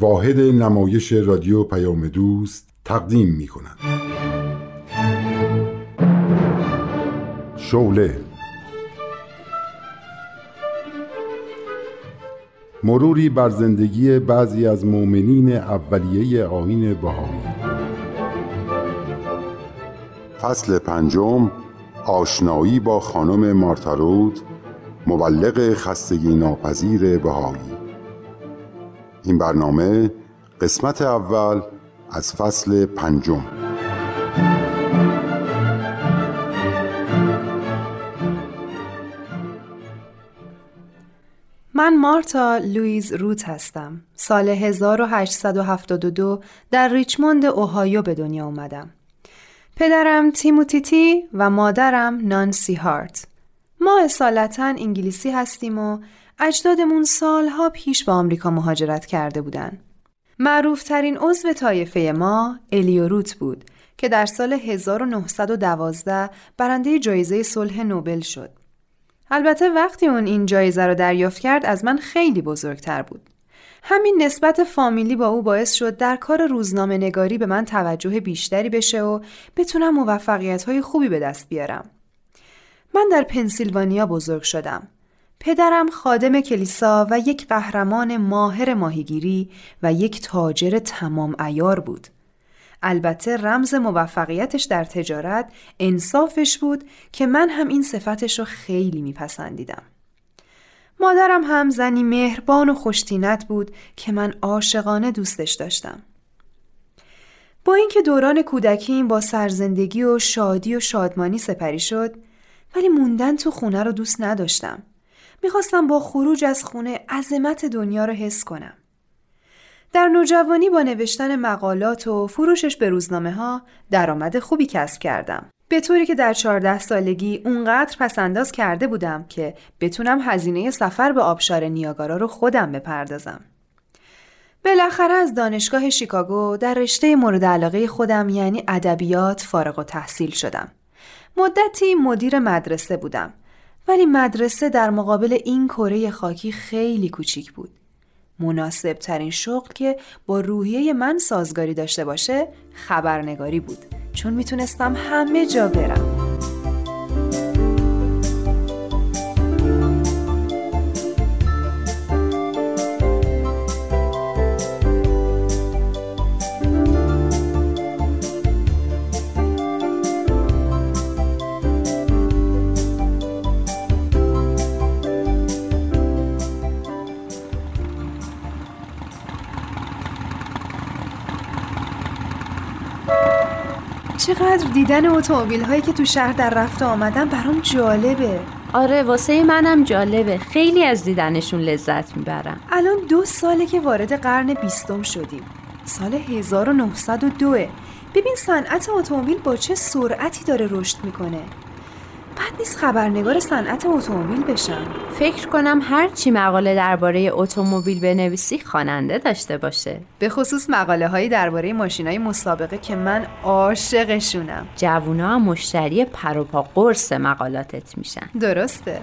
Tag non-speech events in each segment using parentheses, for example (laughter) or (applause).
واحد نمایش رادیو پیام دوست تقدیم می کند شوله مروری بر زندگی بعضی از مؤمنین اولیه آین بهایی. فصل پنجم آشنایی با خانم مارتارود مبلغ خستگی ناپذیر بهایی. این برنامه قسمت اول از فصل پنجم من مارتا لویز روت هستم. سال 1872 در ریچموند اوهایو به دنیا اومدم. پدرم تیموتیتی و مادرم نانسی هارت. ما اصالتا انگلیسی هستیم و اجدادمون سالها پیش به آمریکا مهاجرت کرده بودن. معروفترین عضو طایفه ما الیوروت بود که در سال 1912 برنده جایزه صلح نوبل شد. البته وقتی اون این جایزه رو دریافت کرد از من خیلی بزرگتر بود. همین نسبت فامیلی با او باعث شد در کار روزنامه نگاری به من توجه بیشتری بشه و بتونم موفقیت های خوبی به دست بیارم. من در پنسیلوانیا بزرگ شدم. پدرم خادم کلیسا و یک قهرمان ماهر ماهیگیری و یک تاجر تمام ایار بود. البته رمز موفقیتش در تجارت انصافش بود که من هم این صفتش رو خیلی میپسندیدم. مادرم هم زنی مهربان و خوشتینت بود که من عاشقانه دوستش داشتم. با اینکه دوران کودکیم با سرزندگی و شادی و شادمانی سپری شد ولی موندن تو خونه رو دوست نداشتم. می‌خواستم با خروج از خونه عظمت دنیا رو حس کنم. در نوجوانی با نوشتن مقالات و فروشش به روزنامه ها درآمد خوبی کسب کردم. به طوری که در 14 سالگی اونقدر پسنداز کرده بودم که بتونم هزینه سفر به آبشار نیاگارا رو خودم بپردازم. بالاخره از دانشگاه شیکاگو در رشته مورد علاقه خودم یعنی ادبیات فارغ و تحصیل شدم. مدتی مدیر مدرسه بودم ولی مدرسه در مقابل این کره خاکی خیلی کوچیک بود. مناسب ترین شغل که با روحیه من سازگاری داشته باشه خبرنگاری بود چون می‌تونستم همه جا برم چقدر دیدن اتومبیل هایی که تو شهر در رفته آمدن برام جالبه. آره واسه منم جالبه. خیلی از دیدنشون لذت می‌برم الان دو ساله که وارد قرن بیستم شدیم. سال 1902 ببین صنعت اتومبیل با چه سرعتی داره رشد می‌کنه. بد نیست خبرنگار صنعت اتومبیل بشم فکر کنم هر چی مقاله درباره اتومبیل بنویسی خواننده داشته باشه. به خصوص مقاله هایی درباره ماشین های مسابقه که من عاشقشونم. جوونا مشتری پروپا قرص مقالاتت میشن. درسته.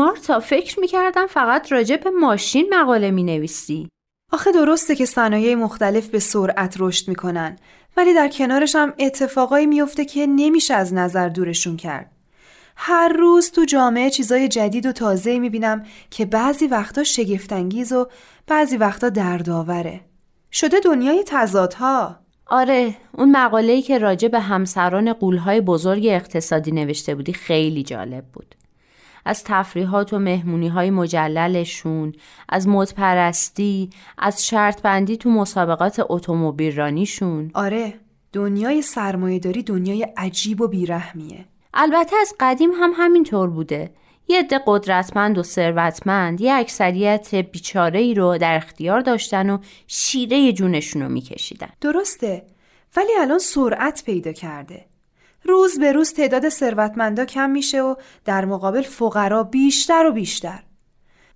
مارتا فکر می‌کردم فقط راجع به ماشین مقاله می‌نویسی آخه درسته که صنایع مختلف به سرعت رشد می‌کنن ولی در کنارش هم اتفاقایی میفته که نمیشه از نظر دورشون کرد. هر روز تو جامعه چیزای جدید و تازه می‌بینم که بعضی وقتا شگفتانگیز و بعضی وقتا دردآوره. شده دنیای تضادها. آره اون مقاله‌ای که راجع به همسران قولهای بزرگ اقتصادی نوشته بودی خیلی جالب بود. از تفریحات و مهمونی های مجللشون از مدپرستی از شرط بندی تو مسابقات اتومبیل رانیشون آره دنیای سرمایهداری دنیای عجیب و بیرحمیه. البته از قدیم هم همینطور بوده. یه عده قدرتمند و ثروتمند یه اکثریت بیچاره ای رو در اختیار داشتن و شیره جونشون رو میکشیدن. درسته ولی الان سرعت پیدا کرده. روز به روز تعداد ثروتمندا کم میشه و در مقابل فقرا بیشتر و بیشتر.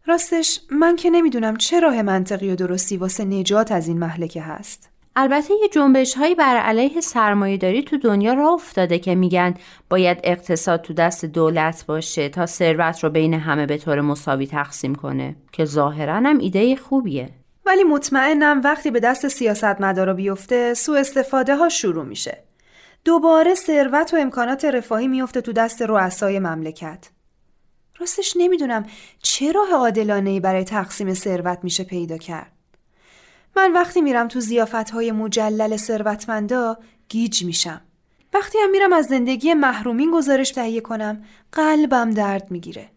راستش من که نمی‌دونم چه راه منطقی و درستی واسه نجات از این محلکه هست. البته یه جنبش هایی بر علیه سرمایه داری تو دنیا را افتاده که میگن باید اقتصاد تو دست دولت باشه تا ثروت رو بین همه به طور مساوی تقسیم کنه که ظاهرا هم ایده خوبیه. ولی مطمئنم وقتی به دست سیاستمدارا بیفته سوء استفاده ها شروع میشه. دوباره ثروت و امکانات رفاهی میفته تو دست رؤسای مملکت. راستش نمی‌دونم چه راه عادلانه برای تقسیم ثروت میشه پیدا کرد. من وقتی میرم تو زیافت های مجلل ثروتمندا گیج میشم. وقتی هم میرم از زندگی محرومین گزارش تهیه کنم قلبم درد می‌گیره.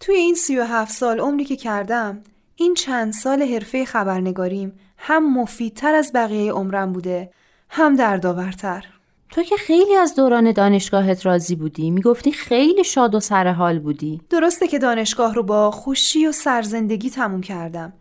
توی این سی و هفت سال عمری که کردم این چند سال حرفه خبرنگاریم هم مفیدتر از بقیه عمرم بوده هم دردآورتر. تو که خیلی از دوران دانشگاهت راضی بودی. می‌گفتی خیلی شاد و سرحال بودی. درسته که دانشگاه رو با خوشی و سرزندگی تموم کردم.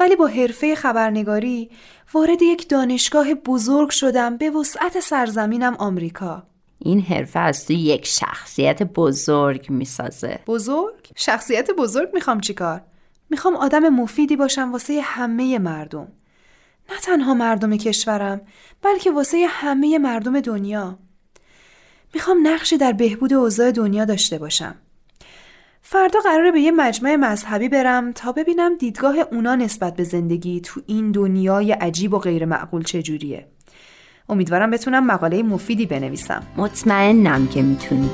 ولی با حرفه خبرنگاری وارد یک دانشگاه بزرگ شدم به وسعت سرزمینم آمریکا. این حرفه از تو یک شخصیت بزرگ می‌سازه. بزرگ؟ شخصیت بزرگ می‌خوام چیکار؟ می‌خوام آدم مفیدی باشم واسه همه مردم. نه تنها مردم کشورم بلکه واسه همه مردم دنیا. می‌خوام نقشی در بهبود اوضاع دنیا داشته باشم. فردا قراره به یه مجمع مذهبی برم تا ببینم دیدگاه اونا نسبت به زندگی تو این دنیای عجیب و غیر معقول چجوریه. امیدوارم بتونم مقاله مفیدی بنویسم. مطمئنم که می‌تونی.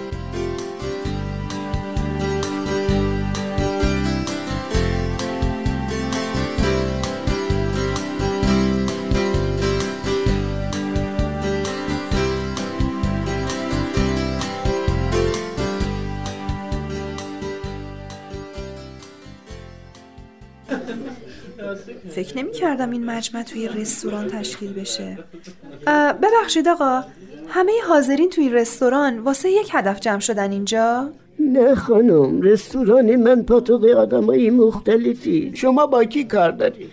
فکر نمی کردم این مجمع توی رستوران تشکیل بشه. ببخشید آقا همه حاضرین توی رستوران واسه یک هدف جمع شدن اینجا؟ نه خانم رستوران من پاتوق آدمایی مختلفی. شما با کی کار داری؟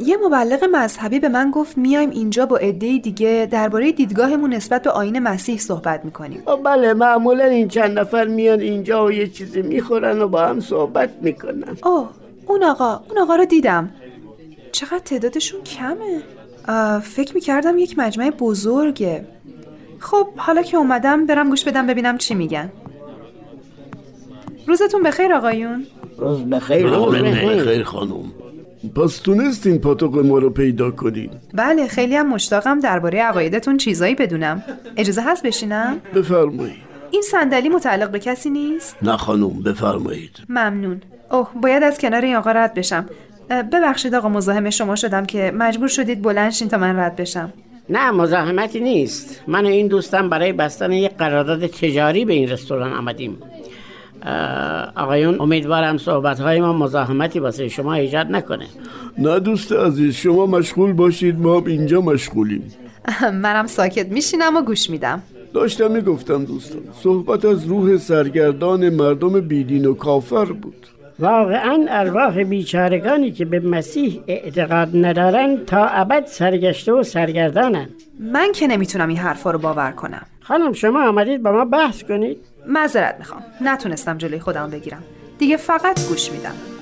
یه مبلغ مذهبی به من گفت میایم اینجا با عده دیگه درباره دیدگاهمون نسبت به آین مسیح صحبت می‌کنیم. بله معمولا این چند نفر میان اینجا و یه چیزی می‌خورن و با هم صحبت می‌کنن. اوه اون آقا اون آقا رو دیدم. چقدر تعدادشون کمه؟ فکر می‌کردم یک مجمع بزرگه. خب حالا که اومدم برم گوش بدم ببینم چی میگن. روزتون بخیر آقایون. روز بخیر روز بخیر خانم. پس تونستین پاتوق ما رو پیدا کنین. بله خیلی هم مشتاقم درباره عقایدتون چیزایی بدونم. اجازه هست بشینم؟ بفرمایید. این صندلی متعلق به کسی نیست؟ نه خانم بفرمایید. ممنون. اوه باید از کنار این آقا رد بشم. ببخشید آقا مزاحم شما شدم که مجبور شدید بلند تا من رد بشم. نه مزاحمتی نیست. من و این دوستم برای بستن یک قرارداد تجاری به این رستوران آمدیم. آقایون امیدوارم صحبت های ما مزاحمتی واسه شما ایجاد نکنه. نه دوست عزیز شما مشغول باشید ما اینجا مشغولیم. منم ساکت میشینم و گوش میدم. داشتم می‌گفتم دوستان صحبت از روح سرگردان مردم بیدین و کافر بود. واقعا ارواح بیچارگانی که به مسیح اعتقاد ندارن تا ابد سرگشته و سرگردانن من که نمی‌تونم این حرفا رو باور کنم. خانم شما آمدید با ما بحث کنید؟ معذرت می‌خوام. نتونستم جلوی خودم بگیرم. دیگه فقط گوش میدم.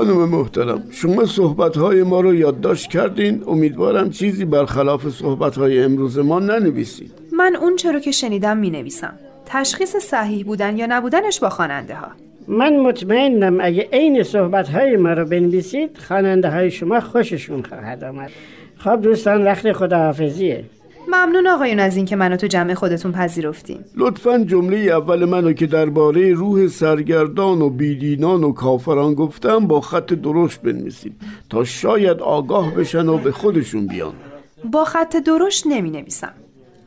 خانم محترم شما صحبت های ما رو یادداشت کردین؟ امیدوارم چیزی برخلاف صحبت های امروز ما ننویسید. من اون چرا که شنیدم می نویسم تشخیص صحیح بودن یا نبودنش با خواننده ها من مطمئنم اگه عین صحبت های ما رو بنویسید خواننده های شما خوششون خواهد آمد. خب دوستان وقت خداحافظیه. ممنون آقایون از اینکه منو تو جمع خودتون پذیرفتین. لطفا جمله اول منو که درباره روح سرگردان و بیدینان و کافران گفتم با خط درشت بنویسید تا شاید آگاه بشن و به خودشون بیان. با خط درشت نمی نویسم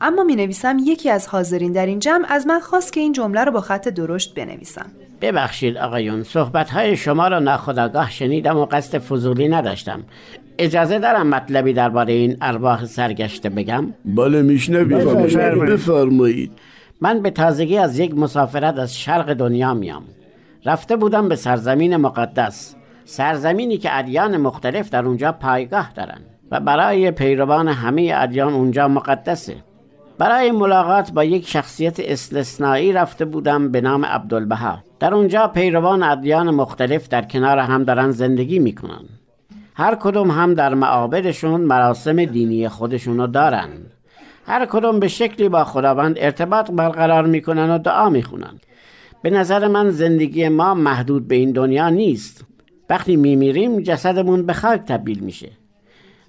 اما می نویسم یکی از حاضرین در این جمع از من خواست که این جمله رو با خط درشت بنویسم. ببخشید آقایون صحبت های شما را ناخداگاه شنیدم و قصد فضولی نداشتم. اجازه دارم مطلبی درباره این ارواح سرگشته بگم؟ بله میشنوید بفرمایید. من به تازگی از یک مسافرت از شرق دنیا میام. رفته بودم به سرزمین مقدس سرزمینی که ادیان مختلف در اونجا پایگاه دارن و برای پیروان همه ادیان اونجا مقدسه. برای ملاقات با یک شخصیت استثنایی رفته بودم به نام عبدالبها. در اونجا پیروان ادیان مختلف در کنار هم دارن زندگی می‌کنن. هر کدوم هم در معابدشون مراسم دینی خودشونو دارن. هر کدوم به شکلی با خداوند ارتباط برقرار می‌کنن و دعا می‌خونن. به نظر من زندگی ما محدود به این دنیا نیست. وقتی میمیریم جسدمون به خاک تبدیل میشه.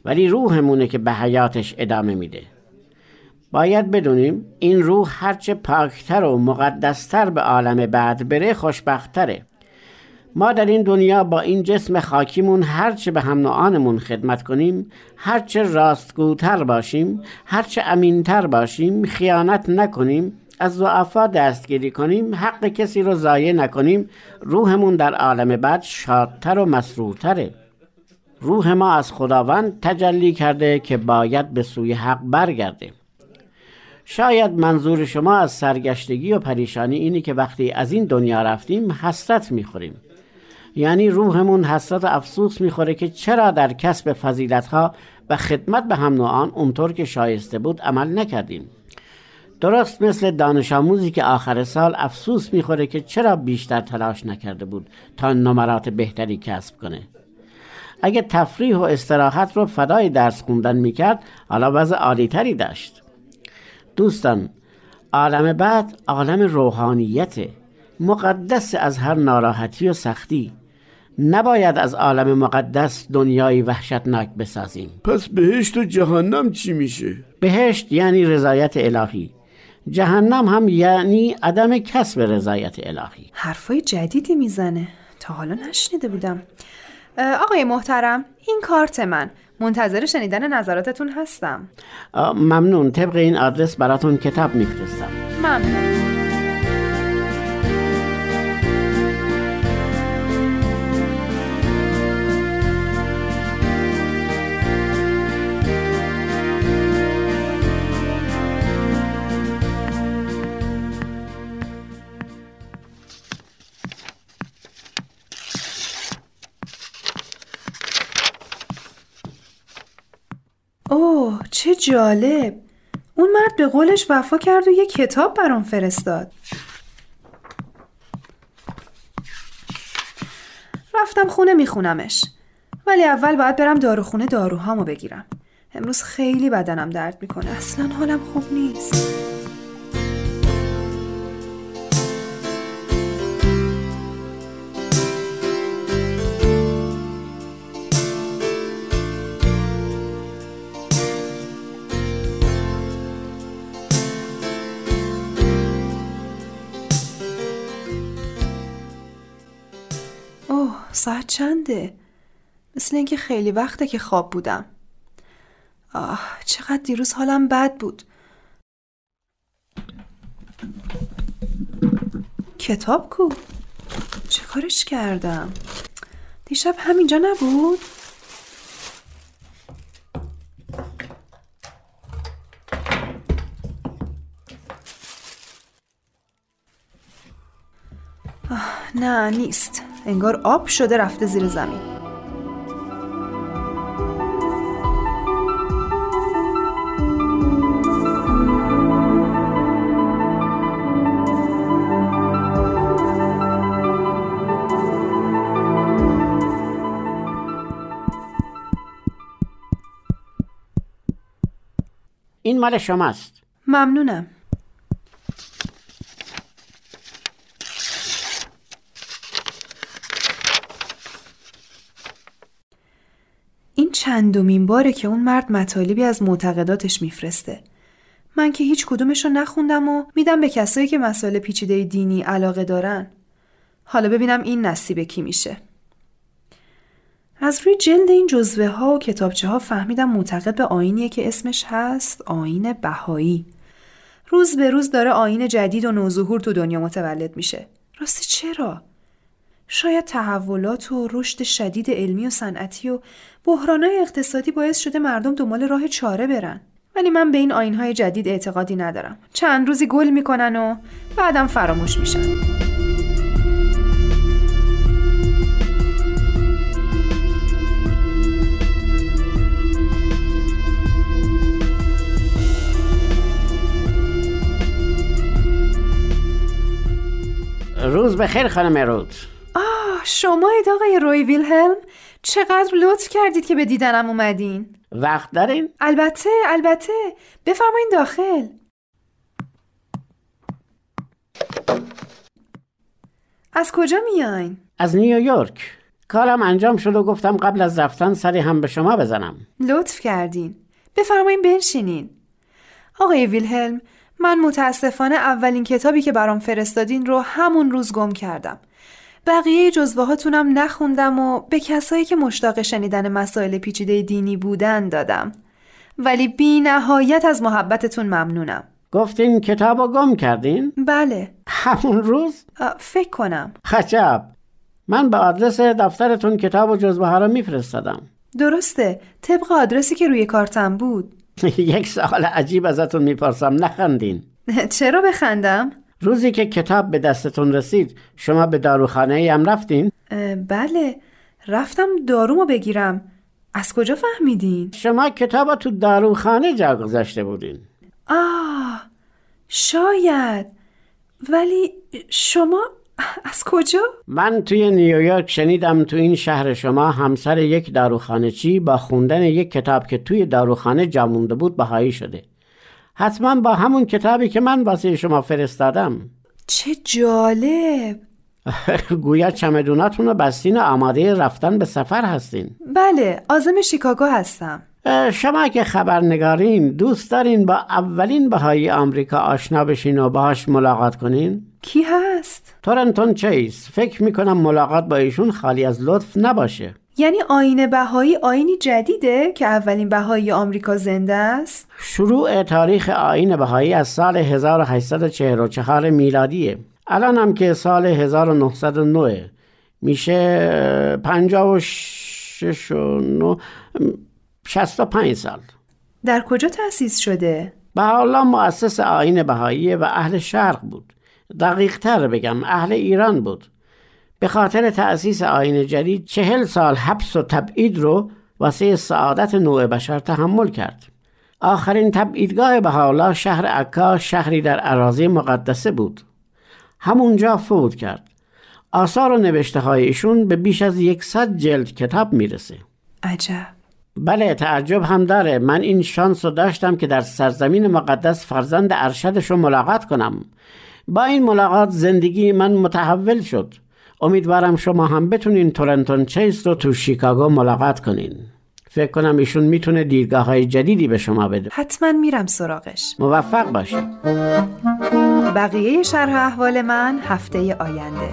ولی روحمونه که به حیاتش ادامه میده. باید بدونیم این روح هرچه پاکتر و مقدستر به عالم بعد بره خوشبختتره. ما در این دنیا با این جسم خاکیمون هرچه به هم نوعانمون خدمت کنیم هرچه راستگوتر باشیم هرچه امینتر باشیم خیانت نکنیم از ضعفا دستگیری کنیم حق کسی رو ضایع نکنیم روحمون در عالم بعد شادتر و مسرورتره. روح ما از خداوند تجلی کرده که باید به سوی حق برگرده. شاید منظور شما از سرگشتگی و پریشانی اینی که وقتی از این دنیا رفتیم حسرت می‌خوریم. یعنی روحمون حسرت و افسوس می‌خوره که چرا در کسب فضیلتها و خدمت به هم نوعان اونطور که شایسته بود عمل نکردیم. درست مثل دانش آموزی که آخر سال افسوس می‌خوره که چرا بیشتر تلاش نکرده بود تا نمرات بهتری کسب کنه. اگه تفریح و استراحت رو فدای درس خوندن می‌کرد حالا وضع عالیتری داشت. دوستان عالم بعد عالم روحانیت مقدس از هر ناراحتی و سختی. نباید از عالم مقدس دنیای وحشتناک بسازیم. پس بهشت و جهنم چی میشه؟ بهشت یعنی رضایت الهی. جهنم هم یعنی عدم کسب رضایت الهی. حرفای جدیدی می‌زنه. تا حالا نشنیده بودم. آقای محترم این کارت من. منتظر شنیدن نظراتتون هستم. ممنون. طبق این آدرس براتون کتاب میفرستم. ممنون. جالب. اون مرد به قولش وفا کرد و یه کتاب برام فرستاد. رفتم خونه میخونمش. ولی اول باید برم داروخونه داروهامو بگیرم. امروز خیلی بدنم درد می‌کنه. اصلا حالم خوب نیست. ساعت چنده؟ مثل اینکه خیلی وقته که خواب بودم آه چقدر دیروز حالم بد بود کتاب کو؟ چه کارش کردم؟ دیشب همینجا نبود؟ آه نه نیست انگار آب شده رفته زیر زمین. این مال شماست. ممنونم. چندمین باره که اون مرد مطالبی از معتقداتش میفرسته. من که هیچ کدومش رو نخوندم و میدم به کسایی که مسائل پیچیده دینی علاقه دارن. حالا ببینم این نصیب کی میشه. از روی جلد این جزوه ها و کتابچه ها فهمیدم معتقد به آینیه که اسمش هست آین بهایی. روز به روز داره آین جدید و نوظهور تو دنیا متولد میشه. راستی چرا؟ شاید تحولات و رشد شدید علمی و صنعتی و بحرانهای اقتصادی باعث شده مردم دنبال راه چاره برن. ولی من به این آینهای جدید اعتقادی ندارم. چند روزی گل می‌کنن و بعدم فراموش میشن. روز بخیر خانم رود. شمایید آقای روی ویلهلم؟ چقدر لطف کردید که به دیدنم اومدین. وقت دارین؟ البته البته. بفرمایین داخل. از کجا میاین؟ از نیویورک. کارم انجام شد و گفتم قبل از رفتن سری هم به شما بزنم. لطف کردین. بفرمایین بنشینین. آقای ویلهلم من متاسفانه اولین کتابی که برام فرستادین رو همون روز گم کردم. بقیه جزوه هاتونم نخوندم و به کسایی که مشتاق شنیدن مسائل پیچیده دینی بودن دادم. ولی بی نهایت از محبتتون ممنونم. گفتین کتاب رو گم کردین؟ بله. همون روز؟ فکر کنم. خچب من به آدرس دفترتون کتاب و جزوه ها رو میفرستادم. درسته. طبق آدرسی که روی کارتم بود. (laughs) یک سوال عجیب ازتون می‌پرسم. نخندین. چرا بخندم؟ روزی که کتاب به دستتون رسید شما به داروخانه ای هم رفتین؟ بله رفتم دارومو بگیرم از کجا فهمیدین؟ شما کتاب تو داروخانه جا گذاشته بودین آه شاید ولی شما (laughs) از کجا؟ من توی نیویورک شنیدم تو این شهر شما همسر یک داروخانه چی با خوندن یک کتاب که توی داروخانه جا مونده بود بهایی شده حتما با همون کتابی که من واسه شما فرستادم. چه جالب. (laughs) گویا چمدوناتون رو بستین و آماده رفتن به سفر هستین. بله آزم شیکاگو هستم. شما که خبرنگارین دوست دارین با اولین بهایی آمریکا آشنا بشین و باهاش ملاقات کنین؟ کی هست؟ تورنتون چیز فکر می‌کنم ملاقات با ایشون خالی از لطف نباشه یعنی آین بهایی آینی جدیده که اولین بهایی آمریکا زنده است؟ شروع تاریخ آین بهایی از سال 1844 میلادیه الان هم که سال 1909 میشه 56 و 9 65 سال در کجا تأسیس شده؟ بهاءالله مؤسس آین بهایی و اهل شرق بود دقیق تر بگم اهل ایران بود. به خاطر تأسیس آین جدید چهل سال حبس و تبعید رو واسه سعادت نوع بشر تحمل کرد. آخرین تبعیدگاه بهاءالله شهر عکا شهری در اراضی مقدسه بود. همونجا فوت کرد. آثار و نوشته های ایشون به بیش از یکصد جلد کتاب می‌رسه. عجب. بله تعجب هم داره. من این شانس رو داشتم که در سرزمین مقدس فرزند ارشدش رو ملاقات کنم. با این ملاقات زندگی من متحول شد. امیدوارم شما هم بتونین تورنتون چیز رو تو شیکاگو ملاقات کنین. فکر کنم ایشون می‌تونه دیدگاه های جدیدی به شما بده. حتما میرم سراغش. موفق باشید بقیه شرح احوال من هفته آینده.